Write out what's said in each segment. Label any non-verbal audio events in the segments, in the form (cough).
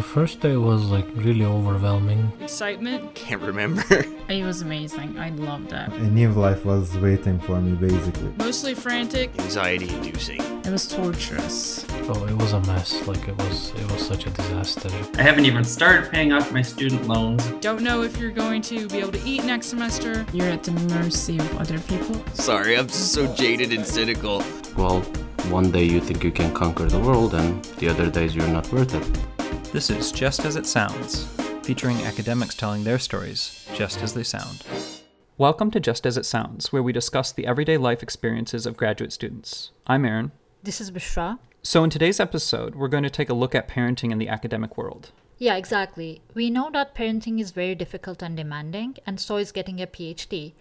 The first day was like really overwhelming. Excitement. Can't remember. (laughs) It was amazing. I loved it. A new life was waiting for me, basically. Mostly frantic. Anxiety inducing. It was torturous. Oh, it was a mess. Like it was, it was such a disaster. I haven't even started paying off my student loans. Don't know if you're going to be able to eat next semester. You're at the mercy of other people. Sorry, I'm just so jaded and cynical. Well, one day you think you can conquer the world, and the other days you're not worth it. This is Just As It Sounds, featuring academics telling their stories just as they sound. Welcome to Just As It Sounds, where we discuss the everyday life experiences of graduate students. I'm Aaron. This is Bishra. So, in today's episode, we're going to take a look at parenting in the academic world. Yeah, exactly. We know that parenting is very difficult and demanding, and so is getting a PhD.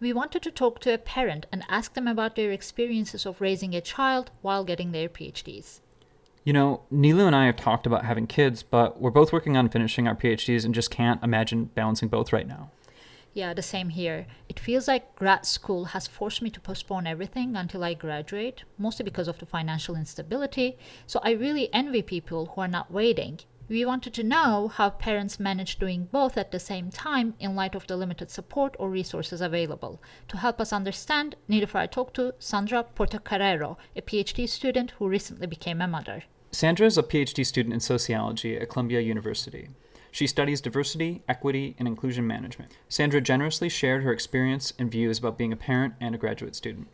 We wanted to talk to a parent and ask them about their experiences of raising a child while getting their PhDs. You know, Nilu and I have talked about having kids, but we're both working on finishing our PhDs and just can't imagine balancing both right now. Yeah, the same here. It feels like grad school has forced me to postpone everything until I graduate, mostly because of the financial instability. So I really envy people who are not waiting. We wanted to know how parents manage doing both at the same time in light of the limited support or resources available. To help us understand, Nilüfer talked to Sandra Portocarrero, a PhD student who recently became a mother. Sandra is a PhD student in sociology at Columbia University. She studies diversity, equity, and inclusion management. Sandra generously shared her experience and views about being a parent and a graduate student.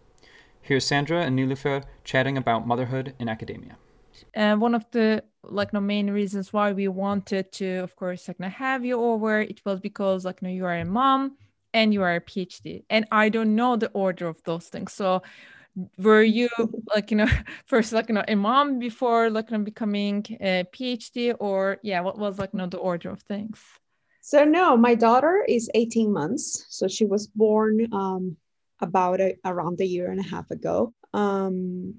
Here's Sandra and Nilüfer chatting about motherhood in academia. And one of the like the main reasons why we wanted to, of course, like have you over, it was because like you are a mom and you are a PhD, and I don't know the order of those things. So were you like you know (laughs) first like you know a mom before like you know, becoming a phd or yeah what was like you know the order of things? So no my daughter is 18 months so she was born um, about a, around a year and a half ago. Um,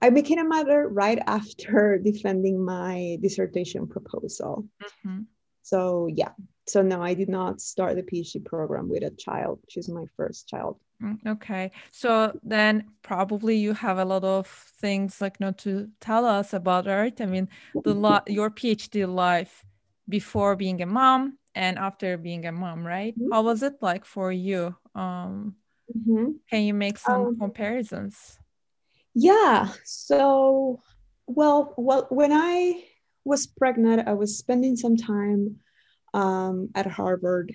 i became a mother right (laughs) after defending my dissertation proposal. Mm-hmm. so yeah. So no i did not start the phd program with a child. She's my first child okay. So then probably you have a lot of things like not to tell us about art. I mean, the lot your PhD life before being a mom and after being a mom, right? Mm-hmm. How was it like for you? Um, mm-hmm. Can you make some um, comparisons? Yeah. So, well, well, when I was pregnant, I was spending some time um, at Harvard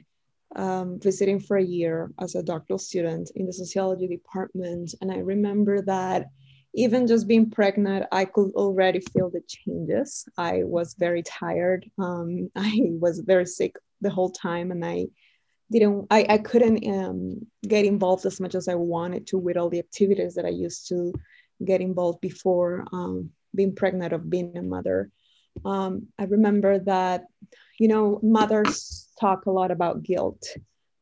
um, visiting for a year as a doctoral student in the sociology department. And I remember that even just being pregnant, I could already feel the changes. I was very tired. Um, (laughs) I was very sick the whole time, and I didn't, I, I couldn't um, get involved as much as I wanted to with all the activities that I used to get involved before um, being pregnant of being a mother. Um, I remember that, you know, mothers talk a lot about guilt.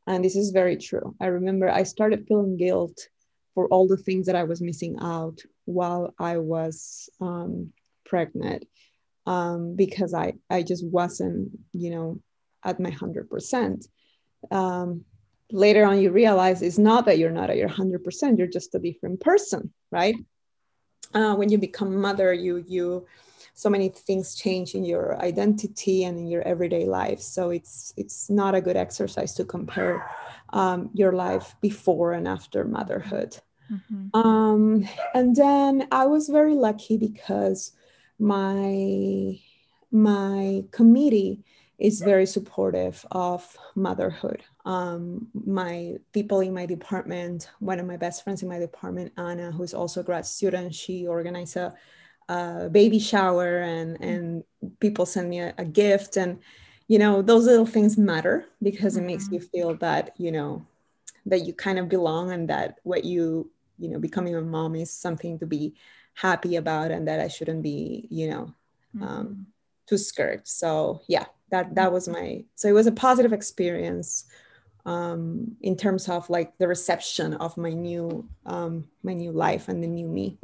And this is very true. I remember I started feeling guilt for all the things that I was missing out while I was um, pregnant um, because I, I just wasn't, you know, at my 100%. Um, later on, you realize it's not that you're not at your 100%, you're just a different person, right? Uh, when you become mother, you, you, so many things change in your identity and in your everyday life so it's it's not a good exercise to compare um, your life before and after motherhood mm-hmm. um, and then i was very lucky because my my committee is very supportive of motherhood. Um, my people in my department, one of my best friends in my department, Anna, who's also a grad student, she organized a a baby shower and and people send me a, a, gift. And you know those little things matter because it mm-hmm. makes you feel that you know that you kind of belong and that what you you know becoming a mom is something to be happy about and that i shouldn't be you know um, mm-hmm. too scared. So yeah that that was my so it was a positive experience um, in terms of like the reception of my new um, my new life and the new me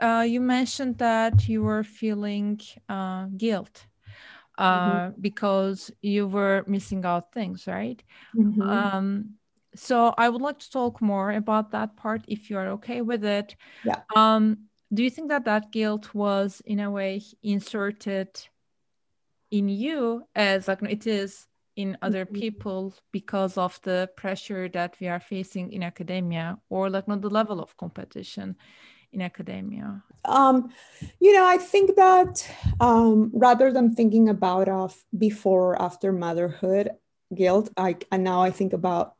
uh, you mentioned that you were feeling uh, guilt uh, mm-hmm. because you were missing out things, right? Mm-hmm. Um, so I would like to talk more about that part if you are okay with it. Yeah. Um, do you think that that guilt was in a way inserted in you as like it is in other Mhm. people because of the pressure that we are facing in academia or like not the level of competition in academia Um, you know, I think that um, rather than thinking about of before or after motherhood guilt, I and now I think about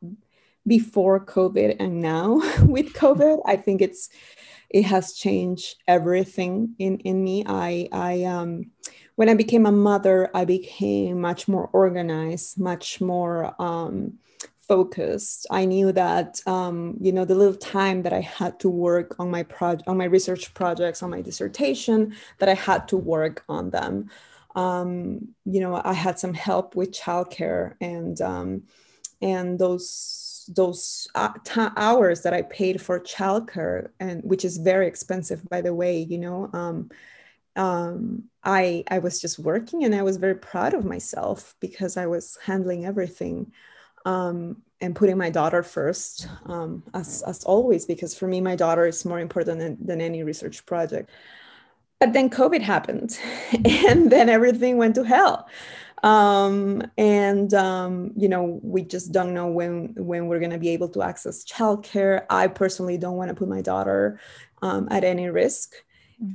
before COVID and now (laughs) with COVID. I think it's it has changed everything in in me. I I um when I became a mother, I became much more organized, much more um focused. I knew that um, you know the little time that I had to work on my project, on my research projects, on my dissertation, that I had to work on them. Um, you know, I had some help with childcare and um, and those those uh, hours that I paid for childcare and which is very expensive, by the way. You know. Um, um, I I was just working and I was very proud of myself because I was handling everything um, and putting my daughter first, um, as, as always, because for me, my daughter is more important than, than any research project. But then COVID happened, (laughs) and then everything went to hell. Um, and um, you know, we just don't know when when we're going to be able to access childcare. I personally don't want to put my daughter um, at any risk,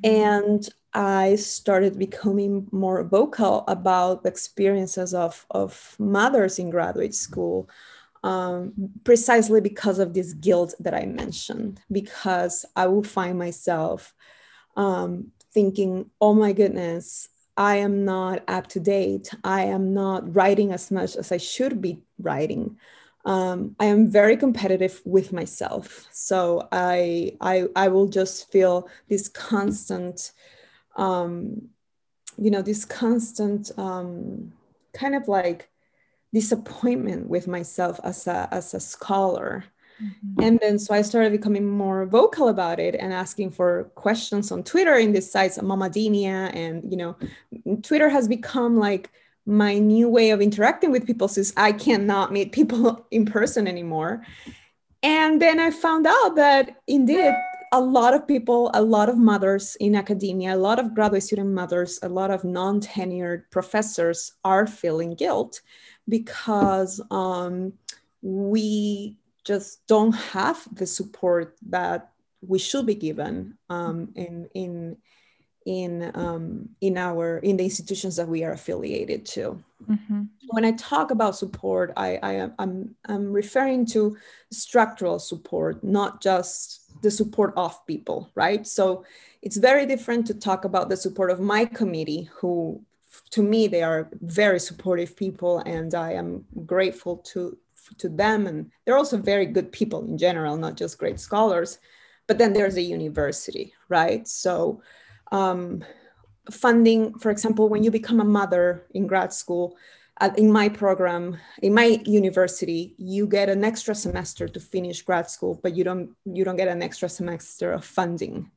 and I started becoming more vocal about the experiences of, of mothers in graduate school, um, precisely because of this guilt that I mentioned, because I will find myself um, thinking, oh my goodness, I am not up to date. I am not writing as much as I should be writing. Um, I am very competitive with myself. So I, I, I will just feel this constant um, you know, this constant um, kind of like disappointment with myself as a as a scholar. And then so I started becoming more vocal about it and asking for questions on Twitter in these sites, Mamademia, and you know, Twitter has become like my new way of interacting with people since I cannot meet people (laughs) in person anymore. And then I found out that indeed a lot of people, a lot of mothers in academia, a lot of graduate student mothers, a lot of non tenured professors are feeling guilt because um, we just don't have the support that we should be given um, in, in, in, um, in, our, in the institutions that we are affiliated to. Mm-hmm. When I talk about support, I, I am I'm, I'm referring to structural support, not just the support of people, right? So it's very different to talk about the support of my committee, who to me they are very supportive people, and I am grateful to to them, and they're also very good people in general, not just great scholars. But then there's a university, right? So um, funding, for example, when you become a mother in grad school, in my program, in my university, you get an extra semester to finish grad school, but you don't you don't get an extra semester of funding.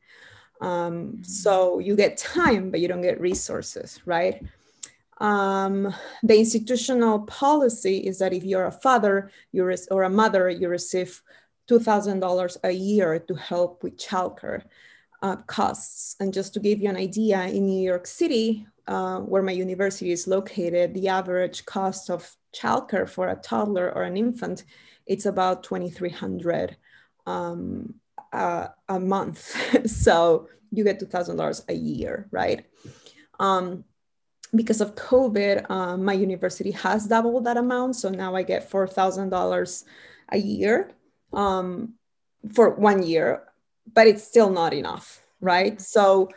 Um, so you get time, but you don't get resources, right? Um, the institutional policy is that if you're a father you or a mother, you receive $2,000 a year to help with childcare uh, costs. And just to give you an idea, in New York City, uh, where my university is located, the average cost of childcare for a toddler or an infant, it's about 2,300 um, uh, a month. (laughs) so you get $2,000 a year, right? Um, because of COVID, uh, my university has doubled that amount. So now I get $4,000 a year um, for one year, but it's still not enough, right? So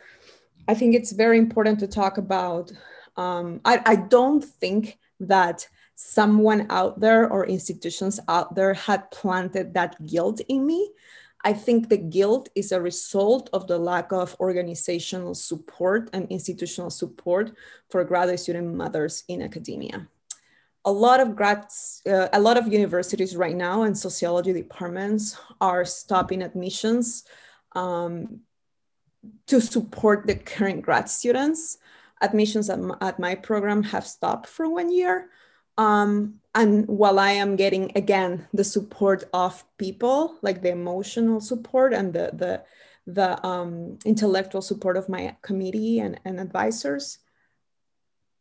I think it's very important to talk about. Um, I, I don't think that someone out there or institutions out there had planted that guilt in me. I think the guilt is a result of the lack of organizational support and institutional support for graduate student mothers in academia. A lot of grads, uh, a lot of universities right now and sociology departments are stopping admissions um, to support the current grad students. Admissions at my, at my program have stopped for one year. Um, and while I am getting again the support of people, like the emotional support and the the the um, intellectual support of my committee and, and advisors,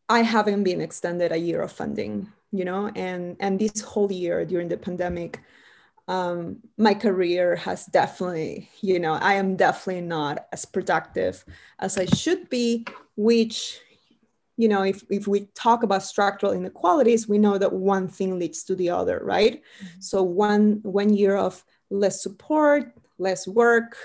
I haven't been extended a year of funding, you know, and and this whole year during the pandemic, um, my career has definitely, you know, I am definitely not as productive as I should be, which, you know, if, if we talk about structural inequalities, we know that one thing leads to the other, right? Mm-hmm. So one one year of less support, less work,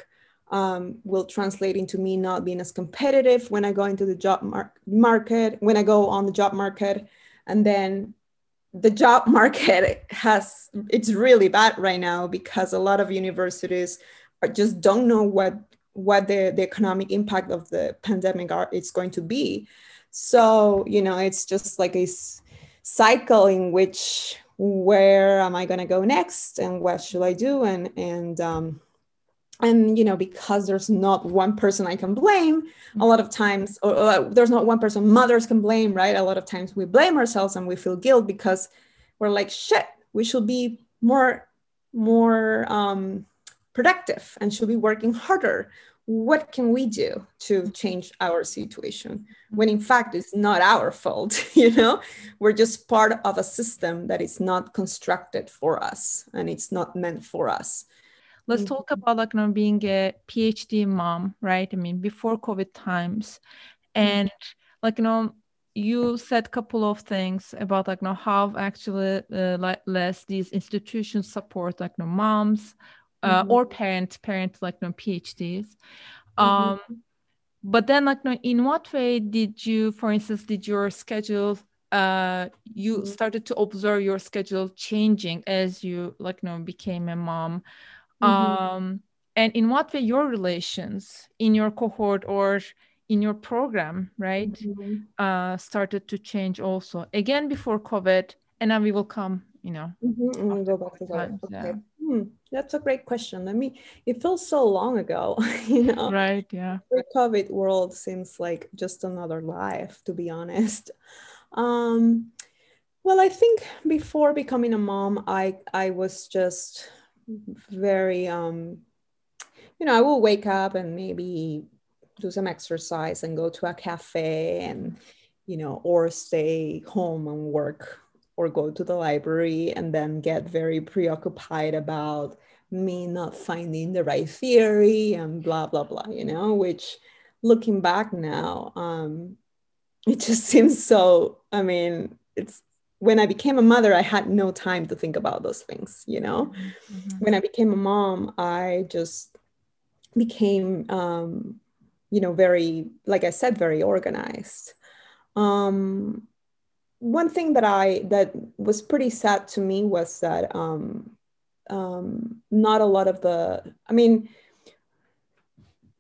um, will translate into me not being as competitive when I go into the job mar- market, when I go on the job market. And then the job (laughs) market has, it's really bad right now because a lot of universities are, just don't know what, what the, the economic impact of the pandemic are, it's going to be. So, you know, it's just like a cycle in which where am I going to go next and what should I do? And, and, um, and you know because there's not one person i can blame a lot of times or, or, there's not one person mothers can blame right? A lot of times we blame ourselves and we feel guilt because we're like shit we should be more more um, productive and should be working harder. What can we do to change our situation? When in fact it's not our fault (laughs) you know? We're just part of a system that is not constructed for us and it's not meant for us let's talk Mm-hmm. about like you know, being a phd mom right i mean before covid times Mm-hmm. and like you know you said a couple of things about like you know, how actually uh, like less these institutions support like you know, moms uh, Mhm. or parents parents like you know, phds Mhm. um but then like you know, in what way did you for instance did your schedule uh you Mhm. started to observe your schedule changing as you like you know became a mom Mhm. um and in what way your relations in your cohort or in your program right Mhm. uh started to change also again before covid and then we will come you know Mhm, And we go back to that. Okay. yeah. Hmm, that's a great question. Let me, it feels so long ago, (laughs) you know. right yeah The COVID world seems like just another life, to be honest. Um, well, I think before becoming a mom, I I was just very um, you know, I will wake up and maybe do some exercise and go to a cafe and you know, or stay home and work or go to the library and then get very preoccupied about me not finding the right theory and blah blah blah you know which looking back now um it just (laughs) seems so i mean it's when i became a mother i had no time to think about those things you know when i became a mom i just became um you know very like i said very organized um one thing that I that was pretty sad to me was that um, um, not a lot of the. I mean,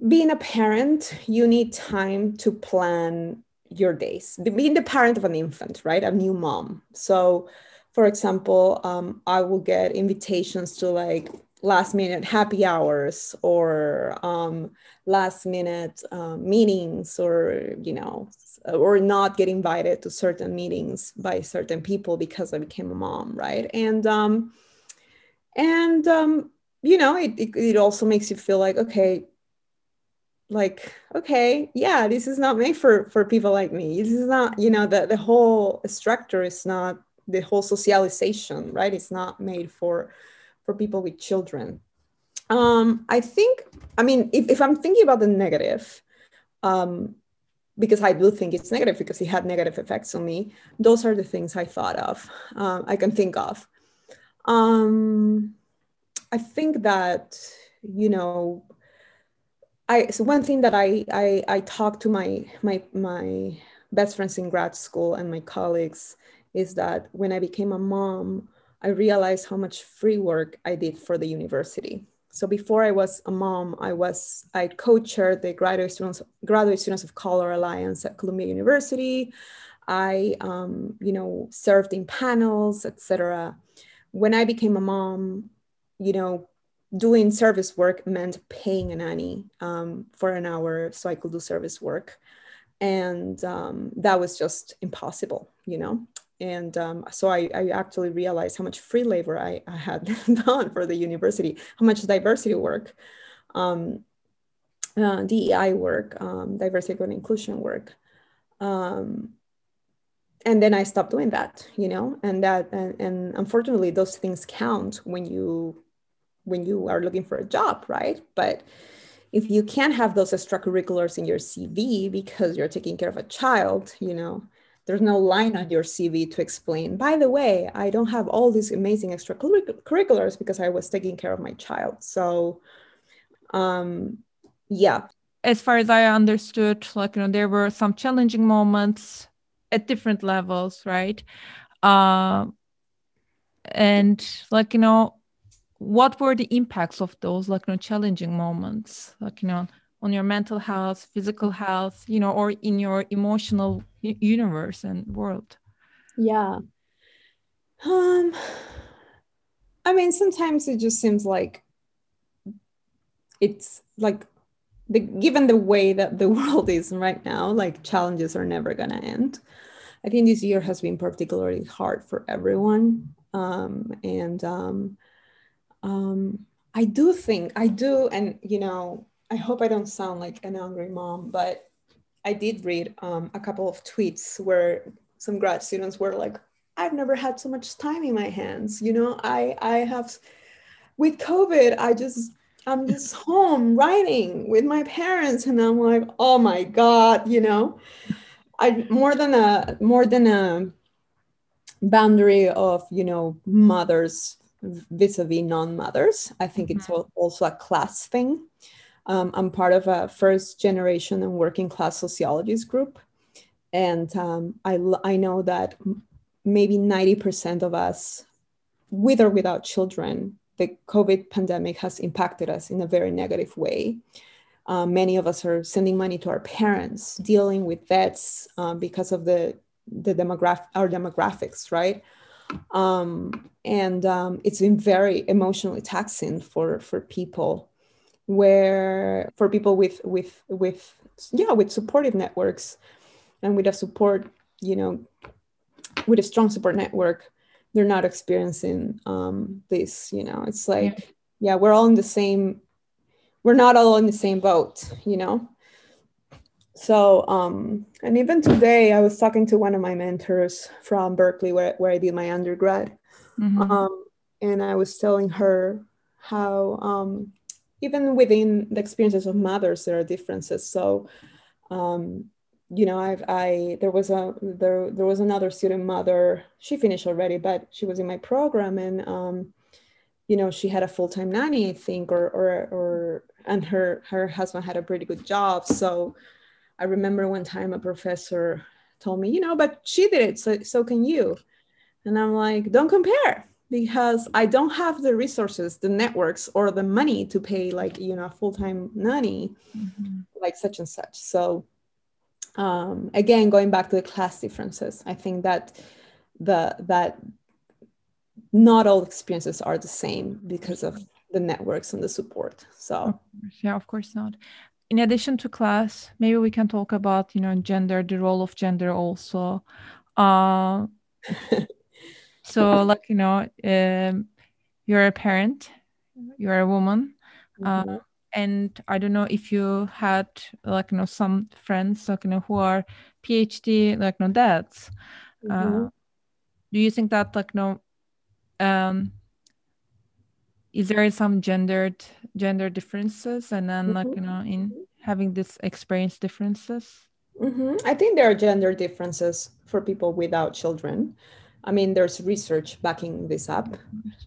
being a parent, you need time to plan your days. Being the parent of an infant, right, a new mom. So, for example, um, I will get invitations to like last minute happy hours or um, last minute uh, meetings or you know or not get invited to certain meetings by certain people because I became a mom, right? And um, and um, you know, it, it it also makes you feel like okay, like okay, yeah, this is not made for for people like me. This is not, you know, the the whole structure is not the whole socialization, right? It's not made for for people with children. Um, I think, I mean, if, if I'm thinking about the negative, um, because I do think it's negative because it had negative effects on me. Those are the things I thought of, um, I can think of. Um, I think that, you know, I, so one thing that I, I, I talk to my, my, my best friends in grad school and my colleagues is that when I became a mom, I realized how much free work I did for the university. So before I was a mom, I was I co-chaired the graduate students graduate students of color alliance at Columbia University. I um, you know served in panels, etc. When I became a mom, you know, doing service work meant paying a nanny um, for an hour so I could do service work, and um, that was just impossible, you know? And um, so I, I, actually realized how much free labor I, I, had (laughs) done for the university, how much diversity work, um, uh, DEI work, um, diversity and inclusion work. Um, and then I stopped doing that, you know, and that and, and unfortunately those things count when you when you are looking for a job, right? But if you can't have those extracurriculars in your CV because you're taking care of a child, you know, there's no line on your CV to explain, by the way, I don't have all these amazing extracurriculars because I was taking care of my child. So, um, yeah. As far as I understood, like, you know, there were some challenging moments at different levels, right? Uh, and like, you know, what were the impacts of those like you know challenging moments? Like you know on your mental health physical health you know or in your emotional universe and world? Yeah. Um i mean sometimes it just seems like it's like the given the way that the (laughs) world is right now like challenges are never going to end. I think this year has been particularly hard for everyone. Um and um um, I do think I do, and you know, I hope I don't sound like an angry mom, but I did read um, a couple of tweets where some grad students were like, "I've never had so much time in my hands." You know, I I have with COVID, I just I'm just (laughs) home writing with my parents, and I'm like, "Oh my god," you know, I more than a more than a boundary of you know mothers vis-a-vis non-mothers. I think mm-hmm. it's also a class thing. Um, I'm part of a first generation and working class sociologists group. And um, I, I know that maybe 90% of us, with or without children, the COVID pandemic has impacted us in a very negative way. Um, many of us are sending money to our parents, dealing with debts um, because of the, the demographic, our demographics, right? Um, and um, it's been very emotionally taxing for for people where for people with with with yeah with supportive networks and with a support you know with a strong support network they're not experiencing um, this you know it's like yeah. yeah we're all in the same we're not all in the same boat you know so, um, and even today, I was talking to one of my mentors from Berkeley, where, where I did my undergrad. Mm-hmm. Um, and I was telling her how, um, even within the experiences of mothers, there are differences. So, um, you know, I've, I, there was a, there, there was another student mother, she finished already, but she was in my program and, um, you know, she had a full-time nanny, I think, or, or, or, and her, her husband had a pretty good job. So, I remember one time a professor told me, you know, but she did it, so, so can you. And I'm like, don't compare because I don't have the resources, the networks, or the money to pay like, you know, a full time nanny mm-hmm. like such and such. So, um, again, going back to the class differences, I think that the that not all experiences are the same because of the networks and the support. So, yeah, of course not in addition to class, maybe we can talk about you know gender, the role of gender also. Uh, (laughs) so like you know, um, you're a parent, you're a woman, uh, mm-hmm. and I don't know if you had like you know some friends like you know who are PhD like you know dads. Uh, mm-hmm. Uh, do you think that like you know, um, is there some gendered gender differences and then mm-hmm. like you know in having this experience differences mm-hmm. i think there are gender differences for people without children i mean there's research backing this up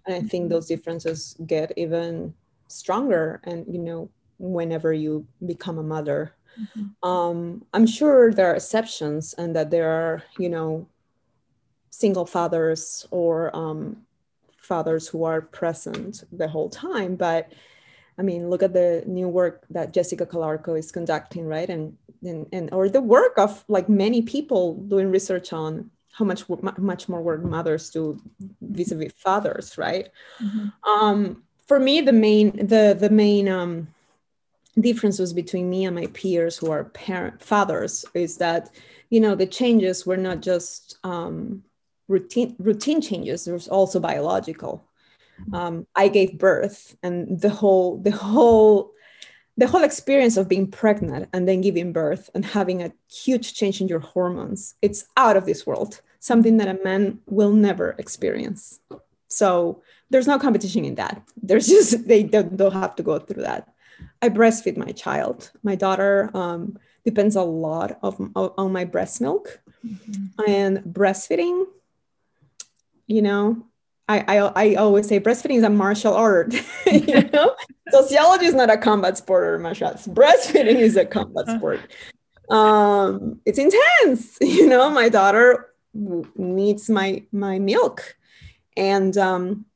and i think those differences get even stronger and you know whenever you become a mother mm-hmm. um, i'm sure there are exceptions and that there are you know single fathers or um, fathers who are present the whole time but i mean look at the new work that jessica calarco is conducting right and and, and or the work of like many people doing research on how much much more work mothers do vis-a-vis fathers right mm-hmm. um, for me the main the the main um, differences between me and my peers who are parent fathers is that you know the changes were not just um, routine routine changes there's also biological. Um, i gave birth and the whole the whole the whole experience of being pregnant and then giving birth and having a huge change in your hormones it's out of this world something that a man will never experience. So there's no competition in that. There's (laughs) just they don't, don't have to go through that. I breastfeed my child. My daughter um, depends a lot of, of on my breast milk. And breastfeeding you know I, I, I always say breastfeeding is a martial art. (laughs) you (laughs) know, sociology is not a combat sport or martial arts. Breastfeeding is a combat sport. Um, it's intense. (laughs) You know, my daughter needs my my milk, and um,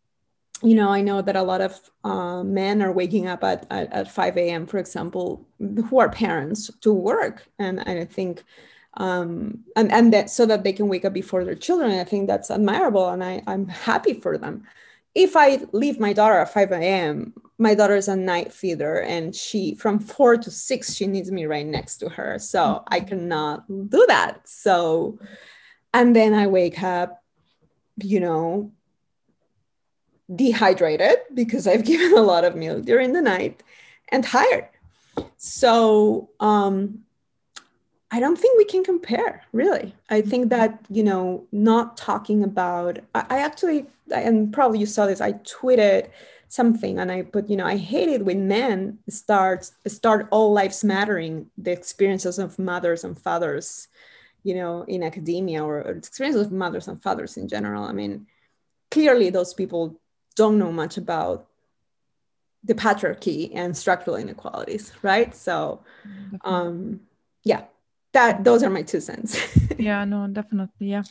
you know, I know that a lot of uh, men are waking up at, at, at 5 a.m., for example, who are parents to work. And, and I think um, and and that so that they can wake up before their children. I think that's admirable, and I I'm happy for them. If I leave my daughter at 5 a.m., my daughter is a night feeder, and she from four to six she needs me right next to her, so mm-hmm. I cannot do that. So, and then I wake up, you know, dehydrated because I've (laughs) given a lot of milk during the night, and tired. So um, I don't think we can compare, really. I think that, you know, not talking about, I, I actually, and probably you saw this, I tweeted something and I put, you know, I hate it when men start, start all lives mattering the experiences of mothers and fathers, you know, in academia or, or experiences of mothers and fathers in general. I mean, clearly those people don't know much about the patriarchy and structural inequalities, right? So, um, yeah, that those are my two cents. (laughs) Yeah no definitely yeah.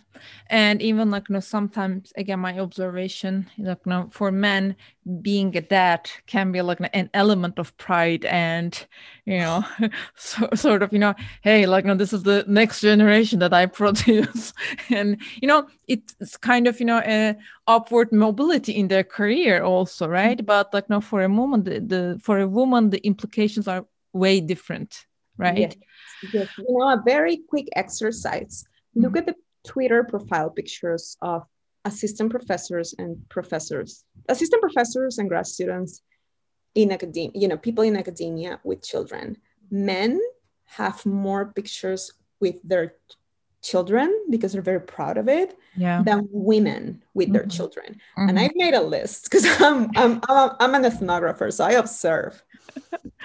And even like you know sometimes again my observation is like you know for men being a dad can be like an element of pride and you know (laughs) so, sort of you know hey like you know this is the next generation that i (laughs) produce. And you know it's kind of you know a upward mobility in their career also right? Mm-hmm. but like you know for a moment the, the for a woman the implications are way different right yes. yes. you know a very quick exercise look at the twitter profile pictures of assistant professors and professors assistant professors and grad students in academia you know people in academia with children men have more pictures with their children because they're very proud of it yeah. than women with mm-hmm. their children mm-hmm. and i've made a list because (laughs) I'm, I'm i'm I'm an ethnographer so i observe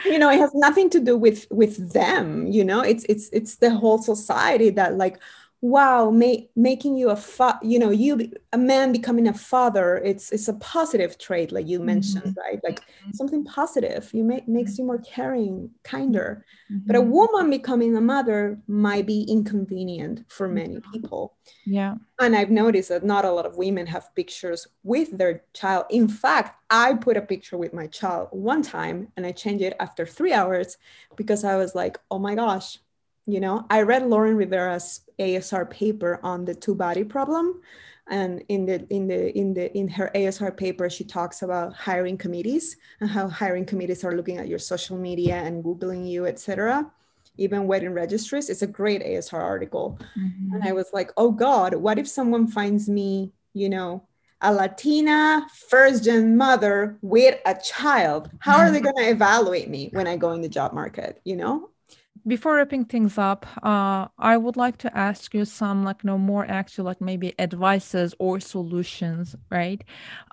you know it has nothing to do with with them you know? It's it's it's the whole society that like wow ma- making you a fa- you know you a man becoming a father it's it's a positive trait like you mentioned mm-hmm. right like mm-hmm. something positive you make makes you more caring kinder mm-hmm. but a woman becoming a mother might be inconvenient for many mm-hmm. people yeah and i've noticed that not a lot of women have pictures with their child in fact i put a picture with my child one time and i changed it after three hours because i was like oh my gosh you know i read lauren rivera's asr paper on the two body problem and in the in the in the in her asr paper she talks about hiring committees and how hiring committees are looking at your social media and googling you etc even wedding registries it's a great asr article. Mm-hmm. and i was like oh god what if someone finds me you know a latina first gen mother with a child? How are they (laughs) going to evaluate me when i go in the job market? You know before wrapping things up, uh, I would like to ask you some like no more actual like maybe advices or solutions, right?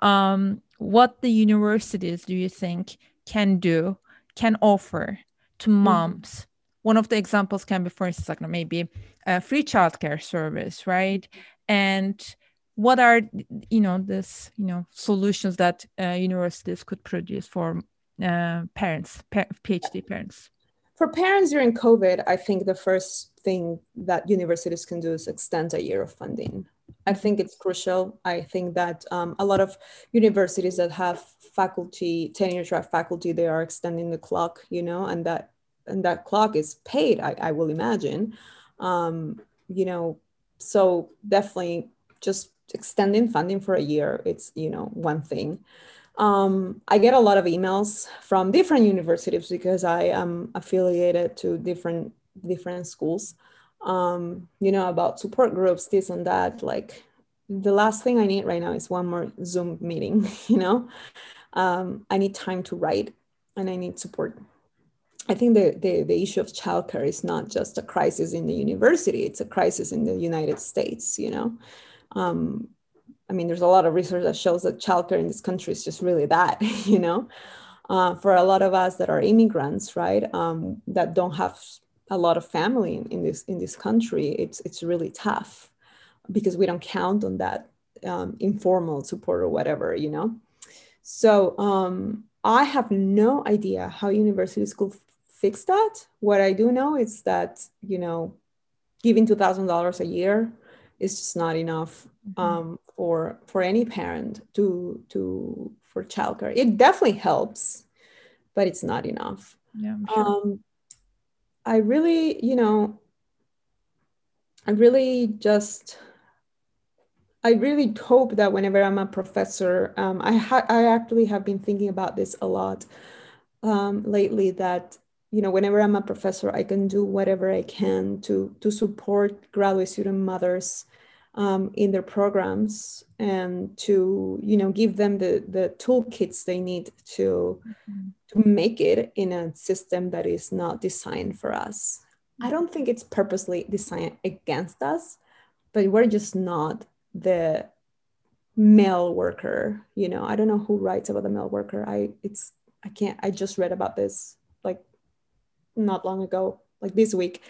Um, what the universities do you think can do, can offer to mm-hmm. moms? Mm-hmm. One of the examples can be, for instance, like maybe a free childcare service, right? And what are you know this you know solutions that uh, universities could produce for uh, parents, PhD parents? For parents during COVID, I think the first thing that universities can do is extend a year of funding. I think it's crucial. I think that um, a lot of universities that have faculty, tenure track faculty, they are extending the clock, you know, and that and that clock is paid. I, I will imagine, um, you know, so definitely just extending funding for a year. It's you know one thing. Um, I get a lot of emails from different universities because I am affiliated to different different schools. Um, you know about support groups, this and that. Like the last thing I need right now is one more Zoom meeting. (laughs) You know, um, I need time to write and I need support. I think the, the, the issue of childcare is not just a crisis in the university, it's a crisis in the United States, you know. I mean, there's a lot of research that shows that childcare in this country is just really that, (laughs) you know. Uh, for a lot of us that are immigrants, right, um, that don't have a lot of family in, in, this in this country, it's it's really tough because we don't count on that um, informal support or whatever, you know. So um, I have no idea how university school fix that. What I do know is that you know, giving two thousand dollars a year is just not enough mm-hmm. um, for for any parent to to for childcare. It definitely helps, but it's not enough. Yeah, sure. um, I really, you know, I really just I really hope that whenever I'm a professor, um, I ha- I actually have been thinking about this a lot um, lately. That you know, whenever I'm a professor, I can do whatever I can to to support graduate student mothers um, in their programs and to you know give them the the toolkits they need to mm-hmm. to make it in a system that is not designed for us. I don't think it's purposely designed against us, but we're just not the male worker you know i don't know who writes about the male worker i it's i can't i just read about this like not long ago like this week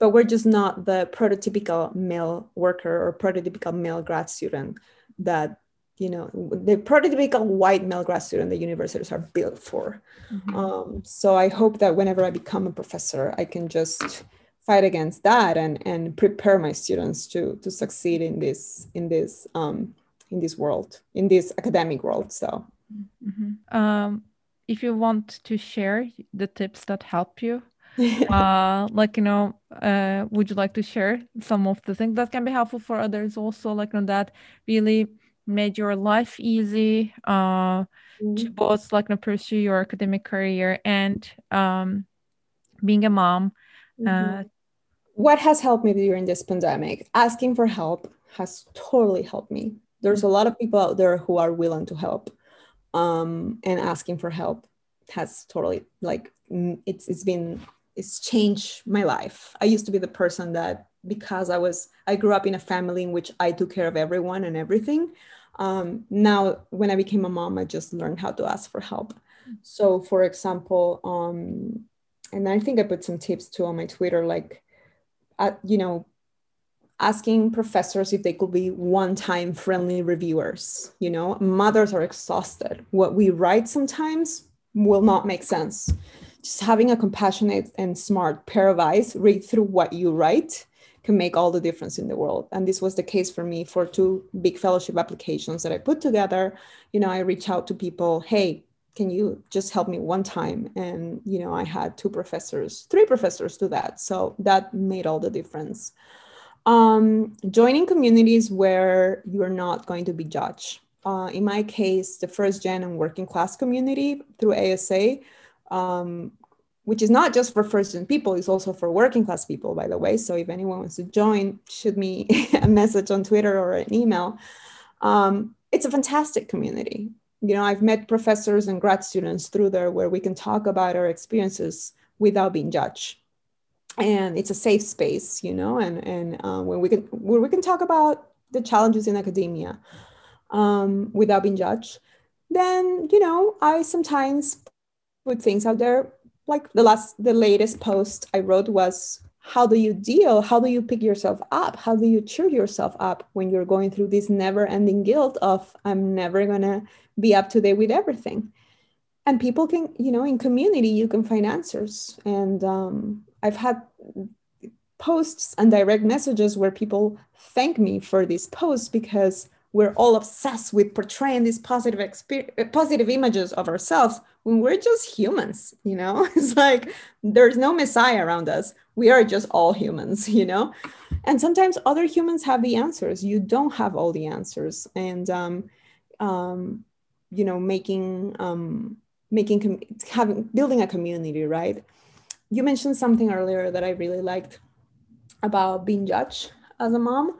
but we're just not the prototypical male worker or prototypical male grad student that you know the prototypical white male grad student the universities are built for mm-hmm. um, so i hope that whenever i become a professor i can just fight against that and and prepare my students to to succeed in this in this um, in this world in this academic world so mm-hmm. um, if you want to share the tips that help you (laughs) uh, like you know uh, would you like to share some of the things that can be helpful for others also like on that really made your life easy uh, mm-hmm. to both like you know, pursue your academic career and um, being a mom Mm-hmm. Uh, what has helped me during this pandemic? Asking for help has totally helped me. There's a lot of people out there who are willing to help, um, and asking for help has totally like it's it's been it's changed my life. I used to be the person that because I was I grew up in a family in which I took care of everyone and everything. Um, now, when I became a mom, I just learned how to ask for help. So, for example, um, and I think I put some tips too on my Twitter, like, uh, you know, asking professors if they could be one-time friendly reviewers. You know, mothers are exhausted. What we write sometimes will not make sense. Just having a compassionate and smart pair of eyes read through what you write can make all the difference in the world. And this was the case for me for two big fellowship applications that I put together. You know, I reach out to people, hey, can you just help me one time and you know i had two professors three professors do that so that made all the difference um, joining communities where you're not going to be judged uh, in my case the first gen and working class community through asa um, which is not just for first gen people it's also for working class people by the way. So if anyone wants to join shoot me (laughs) a message on twitter or an email. Um, it's a fantastic community. You know i've met professors and grad students through there where we can talk about our experiences without being judged. And it's a safe space you know and and uh, where we can where we can talk about the challenges in academia um, without being judged. Then you know i sometimes put things out there. Like the last the latest post i wrote was how do you deal? How do you pick yourself up? How do you cheer yourself up when you're going through this never ending guilt of i'm never gonna be up to date with everything and people can you know in community you can find answers. And um, i've had posts and direct messages where people thank me for these posts because we're all obsessed with portraying these positive exper- positive images of ourselves when we're just humans you know? (laughs) It's like there's no messiah around us. We are just all humans (laughs) you know? And sometimes other humans have the answers. You don't have all the answers. And um, um, you know making um, making com- having building a community right? You mentioned something earlier that i really liked about being judged as a mom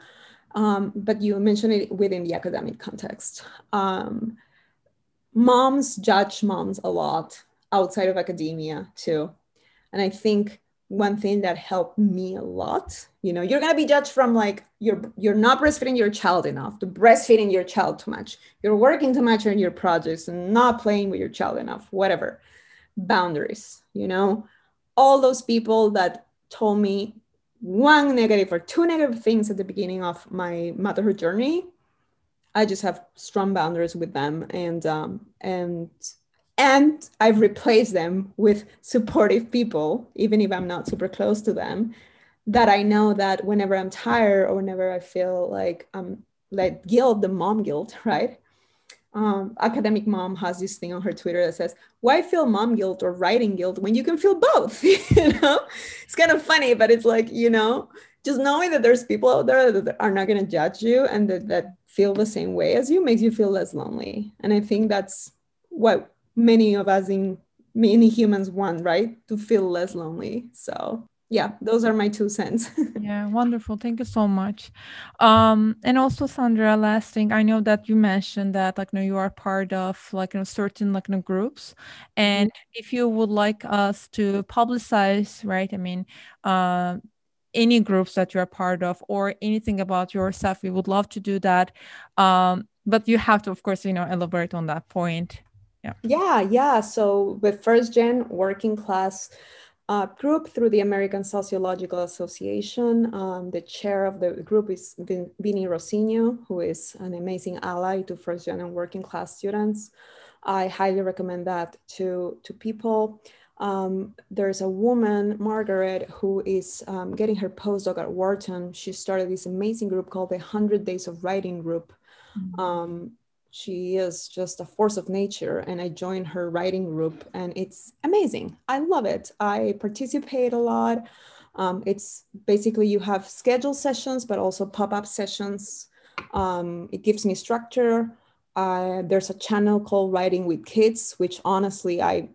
um, but you mentioned it within the academic context. Um, moms judge moms a lot outside of academia too. And I think one thing that helped me a lot, you know, you're gonna be judged from like you're you're not breastfeeding your child enough, to breastfeeding your child too much, you're working too much on your projects and not playing with your child enough, whatever. Boundaries, you know, all those people that told me one negative or two negative things at the beginning of my motherhood journey i just have strong boundaries with them and um, and and i've replaced them with supportive people even if i'm not super close to them that i know that whenever i'm tired or whenever i feel like i'm like guilt the mom guilt (laughs) right um, academic mom has this thing on her Twitter that says, "Why feel mom guilt or writing guilt when you can feel both?" (laughs) you know, it's kind of funny, but it's like you know, just knowing that there's people out there that are not going to judge you and that, that feel the same way as you makes you feel less lonely. And I think that's what many of us in many humans want, right? To feel less lonely. So yeah those are my two cents. (laughs) Yeah wonderful. Thank you so much. Um and also sandra last thing i know that you mentioned that like you know you are part of like you know certain like you know, groups. And mm-hmm. if you would like us to publicize right i mean uh, any groups that you're part of or anything about yourself we would love to do that. Um but you have to of course you know elaborate on that point. Yeah. Yeah yeah. So with first gen working class uh, group through the American Sociological Association. Um, the chair of the group is Vinnie Rossino, who is an amazing ally to first gen and working class students. I highly recommend that to, to people. Um, there's a woman, Margaret, who is um, getting her postdoc at Wharton. She started this amazing group called the 100 Days of Writing Group. Mm-hmm. Um, she is just a force of nature and i joined her writing group and it's amazing. I love it. I participate a lot. Um, it's basically you have scheduled sessions but also pop-up sessions. Um, it gives me structure. Uh, there's a channel called writing with kids which honestly i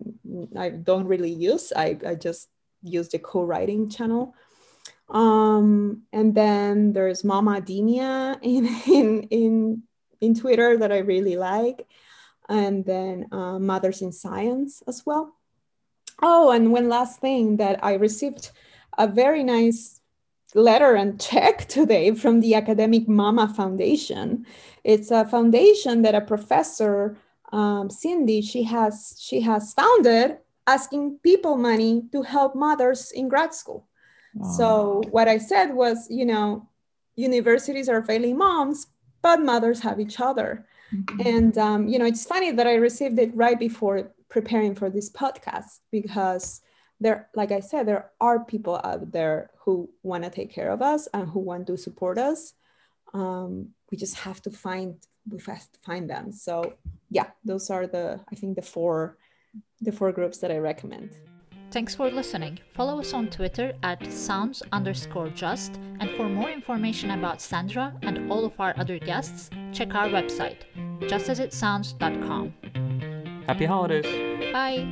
i don't really use. I, I just use the co-writing channel. Um, and then there's mama Dinia (laughs) in in in in Twitter that I really like, and then uh, Mothers in Science as well. Oh, and one last thing that I received a very nice letter and (laughs) check today from the Academic Mama Foundation. It's a foundation that a professor, um, Cindy, she has she has founded, asking people money to help mothers in grad school. So what I said was, you know, universities are failing moms, but mothers have each other. Mm-hmm. And, um, you know, it's funny that I received it right before preparing for this podcast because there, like I said, there are people out there who want to take care of us and who want to support us. Um, we just have to find, we have to find them. So yeah, those are the, I think the four, the four groups that I recommend. Thanks for listening. Follow us on Twitter at sounds underscore just, and for more information about Sandra and all of our other guests, check our website, justasitsounds.com. Happy holidays! Bye!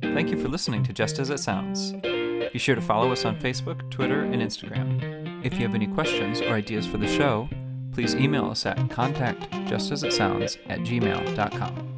Thank you for listening to Just As It Sounds. Be sure to follow us on Facebook, Twitter, and Instagram. If you have any questions or ideas for the show, please email us at contactjustasitsounds at gmail.com.